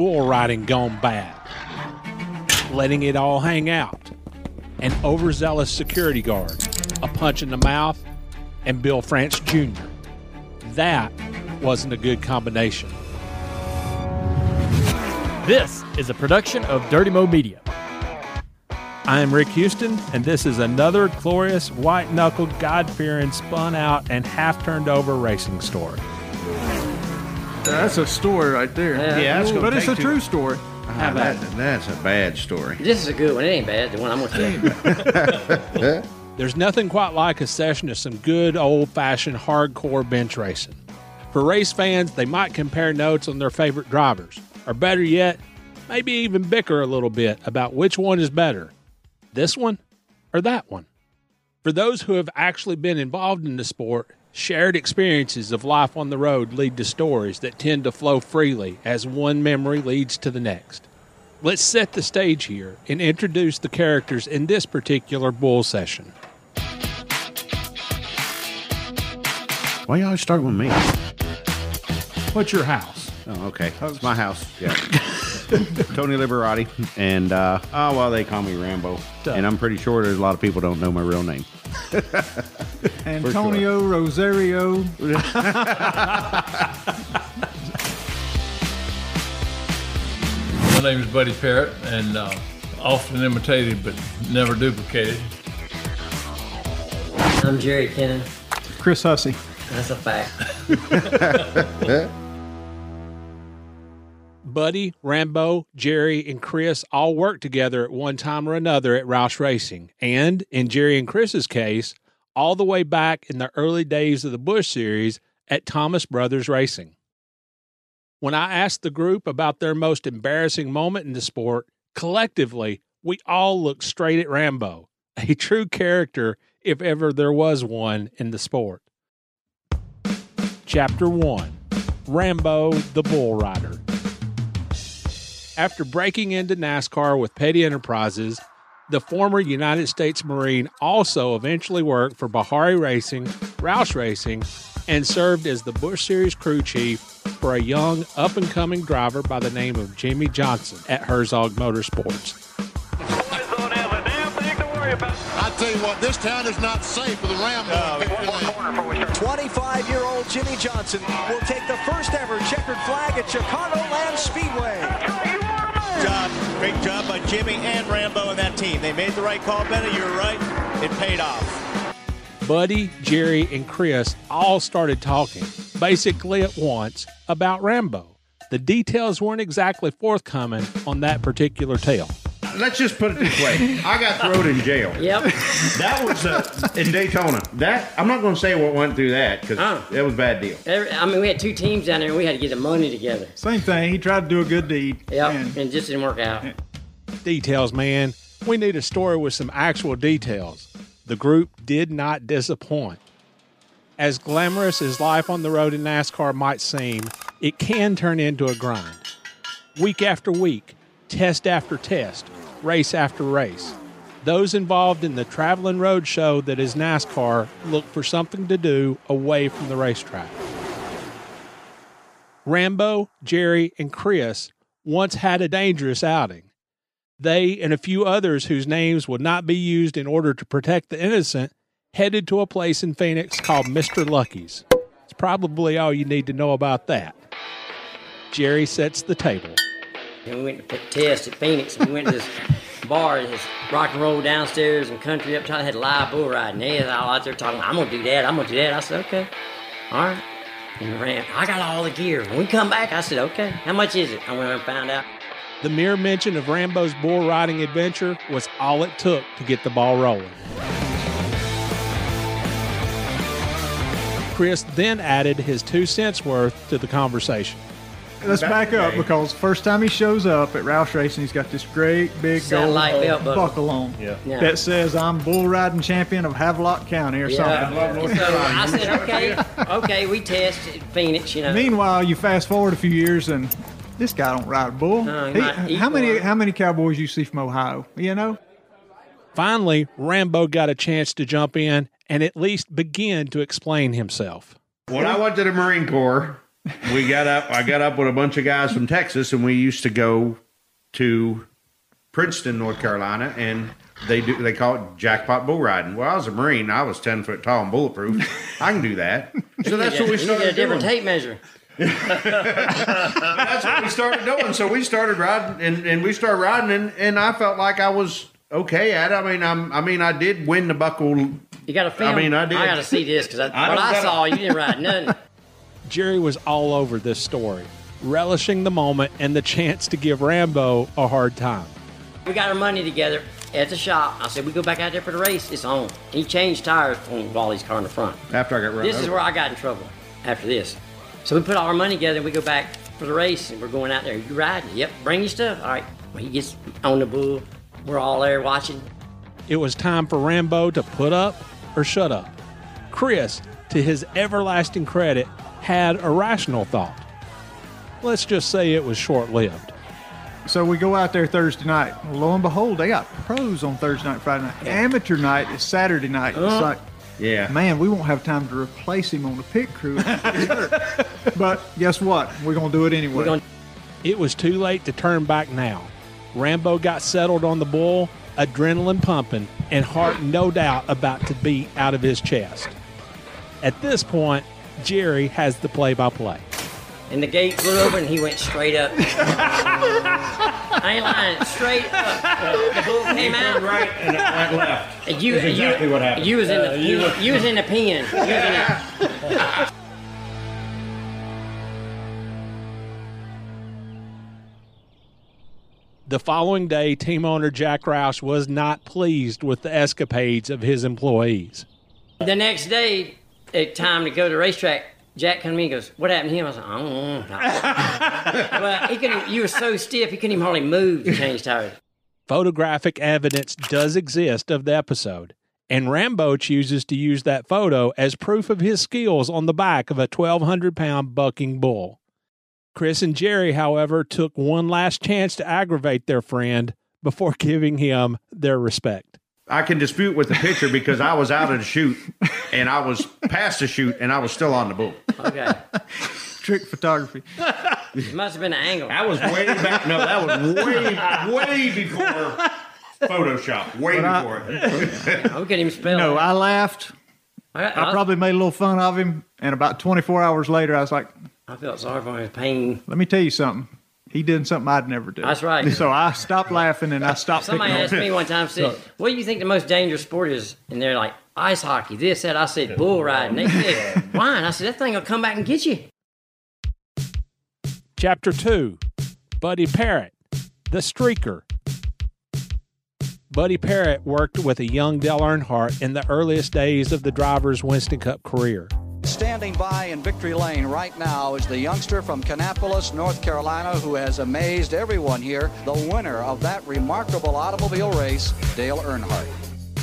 bull riding gone bad, letting it all hang out, an overzealous security guard, a punch in the mouth, and Bill France Jr. That wasn't a good combination. This is a production of Dirty Mo Media. I am Rick Houston, and this is another glorious, white knuckled, God fearing, spun out, and half turned over racing story. That's a story right there. Yeah. Yeah, that's gonna but it's a take too- true story. Ah, that, that's a bad story. This is a good one. It ain't bad. The one I'm gonna tell. You. There's nothing quite like a session of some good old fashioned hardcore bench racing. For race fans, they might compare notes on their favorite drivers, or better yet, maybe even bicker a little bit about which one is better this one or that one. For those who have actually been involved in the sport, shared experiences of life on the road lead to stories that tend to flow freely as one memory leads to the next. Let's set the stage here and introduce the characters in this particular bull session. Why you always start with me? What's your house? Oh, okay. It's my house. Yeah. Tony Liberati. And, uh, oh, well, they call me Rambo. And I'm pretty sure there's a lot of people don't know my real name. Antonio Rosario. My name is Buddy Parrott, and uh, often imitated but never duplicated. I'm Jerry Kennan. Chris Hussey. That's a fact. Buddy, Rambo, Jerry, and Chris all worked together at one time or another at Roush Racing. And in Jerry and Chris's case, all the way back in the early days of the Busch series at Thomas Brothers Racing. When I asked the group about their most embarrassing moment in the sport, collectively, we all looked straight at Rambo, a true character if ever there was one in the sport. Chapter 1 Rambo the Bull Rider. After breaking into NASCAR with Petty Enterprises, the former United States Marine also eventually worked for Bahari Racing, Roush Racing, and served as the Busch Series crew chief for a young, up and coming driver by the name of Jimmie Johnson at Herzog Motorsports. I tell you what, this town is not safe for the Rambo. 25-year-old Jimmie Johnson will take the first ever checkered flag at Chicagoland Speedway. Job. Great job by Jimmy and Rambo and that team. They made the right call, Benny. You're right. It paid off. Buddy, Jerry, and Chris all started talking, basically at once, about Rambo. The details weren't exactly forthcoming on that particular tale. Let's just put it this way. I got thrown in jail. Yep. That was uh, in Daytona. That I'm not going to say what went through that because Oh. it was a bad deal. Every- I mean, we had two teams down there, and we had to get the money together. Same thing. He tried to do a good deed. Yep. And And it just didn't work out. Details, man. We need a story with some actual details. The group did not disappoint. As glamorous as life on the road in NASCAR might seem, it can turn into a grind. Week after week, test after test, race after race. Those involved in the traveling road show that is NASCAR look for something to do away from the racetrack. Rambo, Jerry, and Chris once had a dangerous outing. They and a few others whose names would not be used in order to protect the innocent headed to a place in Phoenix called Mr. Lucky's. It's probably all you need to know about that. Jerry sets the table. And we went to put test at Phoenix, and we went to this bar, this rock and roll downstairs and country up top. They had a live bull riding. They was all out there talking, I'm going to do that, I'm going to do that. I said, okay. All right. And ran. I got all the gear. When we come back, I said, okay, how much is it? I went and found out. The mere mention of Rambo's bull riding adventure was all it took to get the ball rolling. Chris then added his two cents worth to the conversation. Let's Back back up because first time he shows up at Roush Racing, he's got this great big gold Satellite belt buckle. buckle on Yeah. that says "I'm bull riding champion of Havelock County" or something. So I said, okay, okay, we tested Phoenix, you know. Meanwhile, you fast forward a few years and this guy don't ride a bull. No, he He- how many one. how many cowboys you see from Ohio? You know, Finally, Rambo got a chance to jump in and at least begin to explain himself. When I went to the Marine Corps, we got up. I got up with a bunch of guys from Texas, and we used to go to Princeton, North Carolina, and they do they call it jackpot bull riding. Well, I was a Marine. I was ten foot tall and bulletproof. I can do that. So that's what we You get started a different doing. tape measure. That's what we started doing. So we started riding, and, and we started riding, and, and I felt like I was okay at it. I mean, I'm I mean, I did win the buckle. You got to film. I mean, I did. I got to see this because I what I gotta- saw, you didn't ride nothing. Jerry was all over this story, relishing the moment and the chance to give Rambo a hard time. We got our money together at the shop. I said, we go back out there for the race. It's on. He changed tires on Wally's car in the front. After I got run This is where I got in trouble after this. So we put all our money together and we go back for the race and we're going out there. You riding? Yep. Bring your stuff. All right. Well, he gets on the bull. We're all there watching. It was time for Rambo to put up or shut up. Chris, to his everlasting credit, had a rational thought. Let's just say it was short lived. So we go out there Thursday night. Lo and behold, they got pros on Thursday night, Friday night. Amateur night is Saturday night. It's Uh-huh. like, Yeah. man, we won't have time to replace him on the pit crew. but guess what? We're gonna do it anyway. We're going It was too late to turn back now. Rambo got settled on the bull, adrenaline pumping, and heart no doubt about to beat out of his chest. At this point, Jerry has the play by play. and the gate blew open and he went straight up. I ain't lying. Straight up. The bull came out. right and it went left. And you, That's exactly you, what happened. You was in the Uh, you pen. You was in the pen. You was in the, The following day, team owner Jack Roush was not pleased with the escapades of his employees. the next day, at time to go to the racetrack, Jack come to me and goes, "What happened to him?" I was like, "I don't know." well, he couldn't. You were so stiff, he couldn't even hardly move to change tires. Photographic evidence does exist of the episode, and Rambo chooses to use that photo as proof of his skills on the back of a 1,200 pound bucking bull. Chris and Jerry, however, took one last chance to aggravate their friend before giving him their respect. I can dispute with the picture because I was out of the chute and I was past the chute and I was still on the bull. Okay, Trick photography. it must have been an angle. That was way back. No, that was way, way before Photoshop. Way I- before it. I couldn't even spell. No, it. I laughed. I, I I, probably made a little fun of him. And about 24 hours later, I was like, I felt sorry for. His pain. let me tell you something. He did something I'd never do. That's right. So I stopped laughing and I stopped Somebody picking asked on me one time, said, "What do you think the most dangerous sport is?" And they're like, "Ice hockey." This, that. I said, "Bull riding." They said, "Why?" And I said, "That thing will come back and get you." Chapter 2 Buddy Parrott, the Streaker. Buddy Parrott worked with a young Dale Earnhardt in the earliest days of the driver's Winston Cup career. Standing by in victory lane right now is the youngster from Kannapolis, North Carolina, who has amazed everyone here, the winner of that remarkable automobile race, Dale Earnhardt.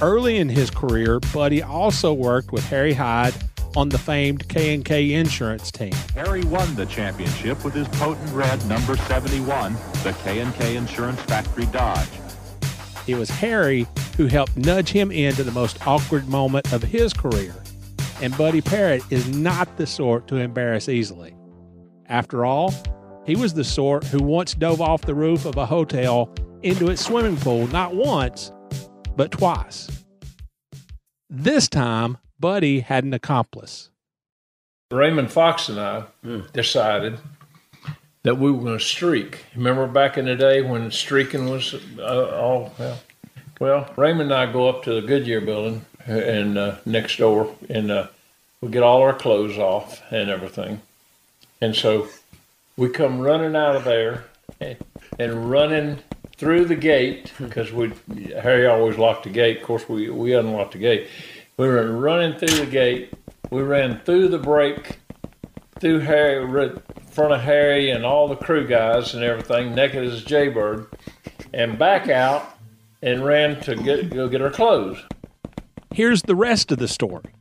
Early in his career, Buddy also worked with Harry Hyde on the famed K&K insurance team. Harry won the championship with his potent red number 71, the K&K Insurance Factory Dodge. It was Harry who helped nudge him into the most awkward moment of his career. And Buddy Parrott is not the sort to embarrass easily. After all, he was the sort who once dove off the roof of a hotel into its swimming pool not once, but twice. This time, Buddy had an accomplice. Raymond Fox and I decided that we were going to streak. Remember back in the day when streaking was uh, all well. Well, Raymond and I go up to the Goodyear building and uh, next door, and uh, we get all our clothes off and everything. And so we come running out of there and, and running through the gate because we Harry always locked the gate. Of course, we we unlocked the gate. We were running through the gate. We ran through the break, through Harry, front of Harry and all the crew guys and everything, naked as a jaybird, and back out and ran to get go get our clothes. Here's the rest of the story.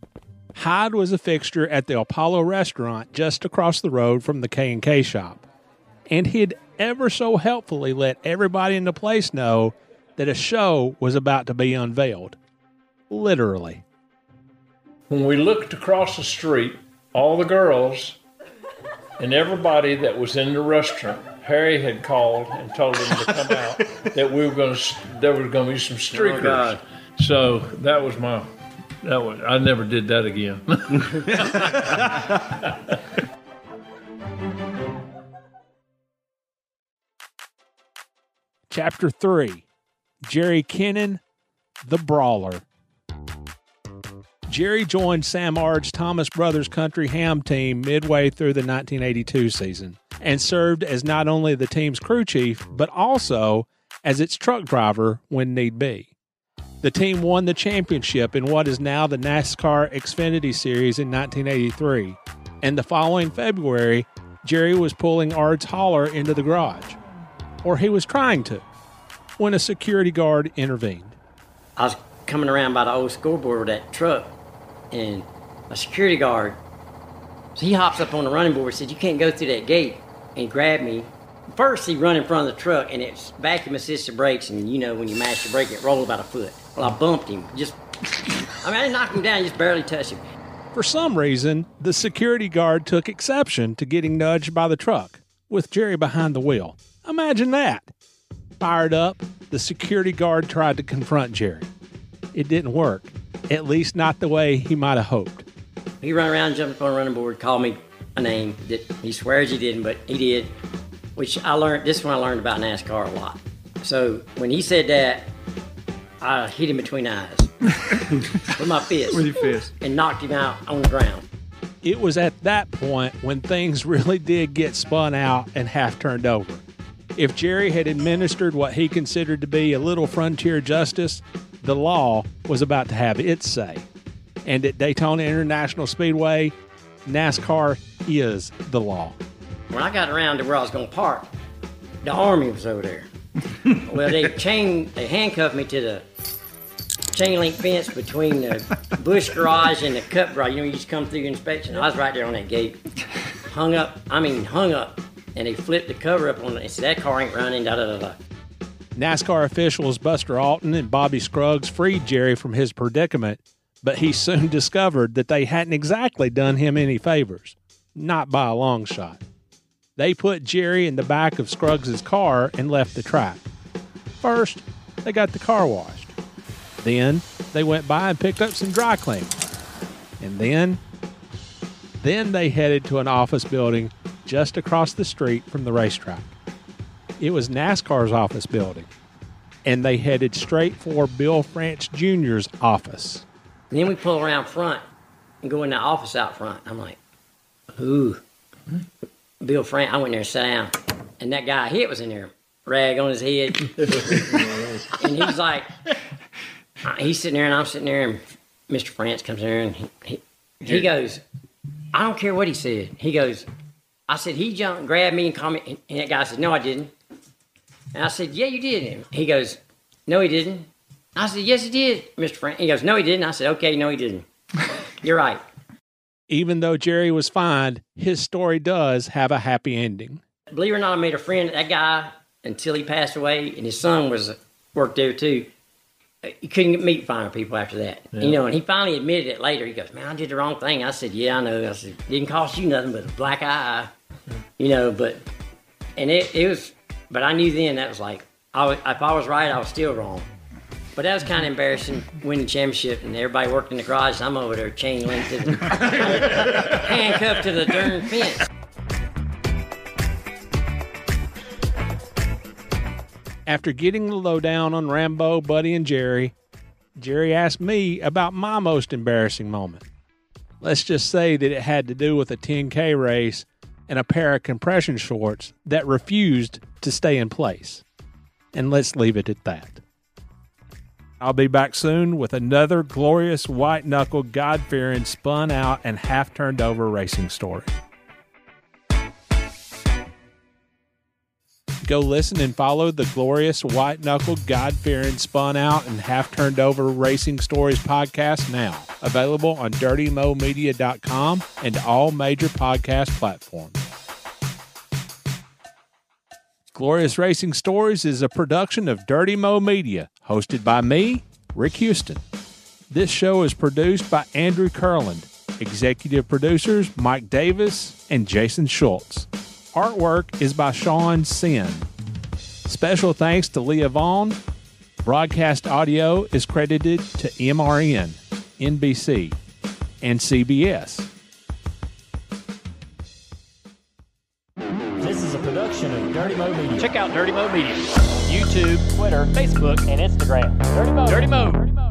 Hyde was a fixture at the Apollo restaurant just across the road from the K&K shop, and he'd ever so helpfully let everybody in the place know that a show was about to be unveiled. Literally. When we looked across the street, all the girls and everybody that was in the restaurant, Harry had called and told them to come out that we were going to there was going to be some oh, streakers. God. So that was my that was I never did that again. Chapter 3 Jerry Kennan, the Brawler. Jerry joined Sam Ard's Thomas Brothers Country Ham team midway through the 1982 season and served as not only the team's crew chief, but also as its truck driver when need be. The team won the championship in what is now the NASCAR Xfinity Series in 1983, and the following February, Jerry was pulling Ard's hauler into the garage or he was trying to, when a security guard intervened. I was coming around by the old scoreboard with that truck, and a security guard, so he hops up on the running board and said, You can't go through that gate. And grabbed me. First, he run in front of the truck, and it's vacuum assisted brakes, and you know, when you mash the brake, it rolls about a foot. Well, I bumped him. Just, I mean, I didn't him down, just barely touched him. For some reason, the security guard took exception to getting nudged by the truck, with Jerry behind the wheel. Imagine that. Fired up, the security guard tried to confront Jerry. It didn't work, at least not the way he might have hoped. He run around, jumped up on the running board, called me a name that he swears he didn't, but he did. Which I learned. This is when I learned about NASCAR a lot. So when he said that, I hit him between the eyes with my fist, With your fist. and knocked him out on the ground. It was at that point when things really did get spun out and half turned over. If Jerry had administered what he considered to be a little frontier justice, the law was about to have its say. And at Daytona International Speedway, NASCAR is the law. When I got around to where I was going to park, the army was over there. well, they chained, they handcuffed me to the chain link fence between the Busch garage and the Cup garage. You know, you just come through your inspection. I was right there on that gate, hung up. I mean, hung up, and they flipped the cover up on it. and said that car ain't running. Da da da da. NASCAR officials Buster Auton and Bobby Scruggs freed Jerry from his predicament, but he soon discovered that they hadn't exactly done him any favors. Not by a long shot. They put Jerry in the back of Scruggs' car and left the track. First, they got the car washed. Then, they went by and picked up some dry cleaning. And then, then they headed to an office building just across the street from the racetrack. It was NASCAR's office building, and they headed straight for Bill France Jr.'s office. And then we pull around front and go in the office out front. I'm like, ooh. Bill Frank, I went there and sat down. And that guy hit was in there, rag on his head. and he's like, uh, he's sitting there and I'm sitting there and Mr. France comes in there and he, he, he goes, I don't care what he said. He goes, I said, he jumped and grabbed me and called me. And that guy said, no, I didn't. And I said, yeah, you did. And he goes, no, he didn't. I said, yes, he did, Mr. Frank. He goes, no, he didn't. I said, okay, no, he didn't. You're right. Even though Jerry was fined, his story does have a happy ending. Believe it or not, I made a friend that guy until he passed away, and his son was worked there too. You couldn't meet finer people after that, Yeah. you know. And he finally admitted it later. He goes, "Man, I did the wrong thing." I said, "Yeah, I know." I said, "Didn't cost you nothing but a black eye, you know." But and it, it was, but I knew then that was like, I was, if I was right, I was still wrong. But that was kind of embarrassing, winning championship, and everybody worked in the garage. And I'm over there chain linked to the, handcuffed to the darn fence. After getting the lowdown on Rambo, Buddy, and Jerry, Jerry asked me about my most embarrassing moment. Let's just say that it had to do with a 10K race and a pair of compression shorts that refused to stay in place. And let's leave it at that. I'll be back soon with another glorious white knuckle, God fearing, spun out, and half turned over racing story. Go listen and follow the glorious white knuckle, God fearing, spun out, and half turned over racing stories podcast now. Available on dirtymomedia.com and all major podcast platforms. Glorious Racing Stories is a production of Dirty Mo Media, hosted by me, Rick Houston. This show is produced by Andrew Curland Executive producers Mike Davis and Jason Schultz. Artwork is by Sean Sin. Special thanks to Leah Vaughn. Broadcast audio is credited to MRN, NBC, and CBS. This is a production of Dirty Mo Media. Check out Dirty Mo Media. YouTube, Twitter, Facebook, and Instagram. Dirty Mo. Dirty Mo. Dirty Mo.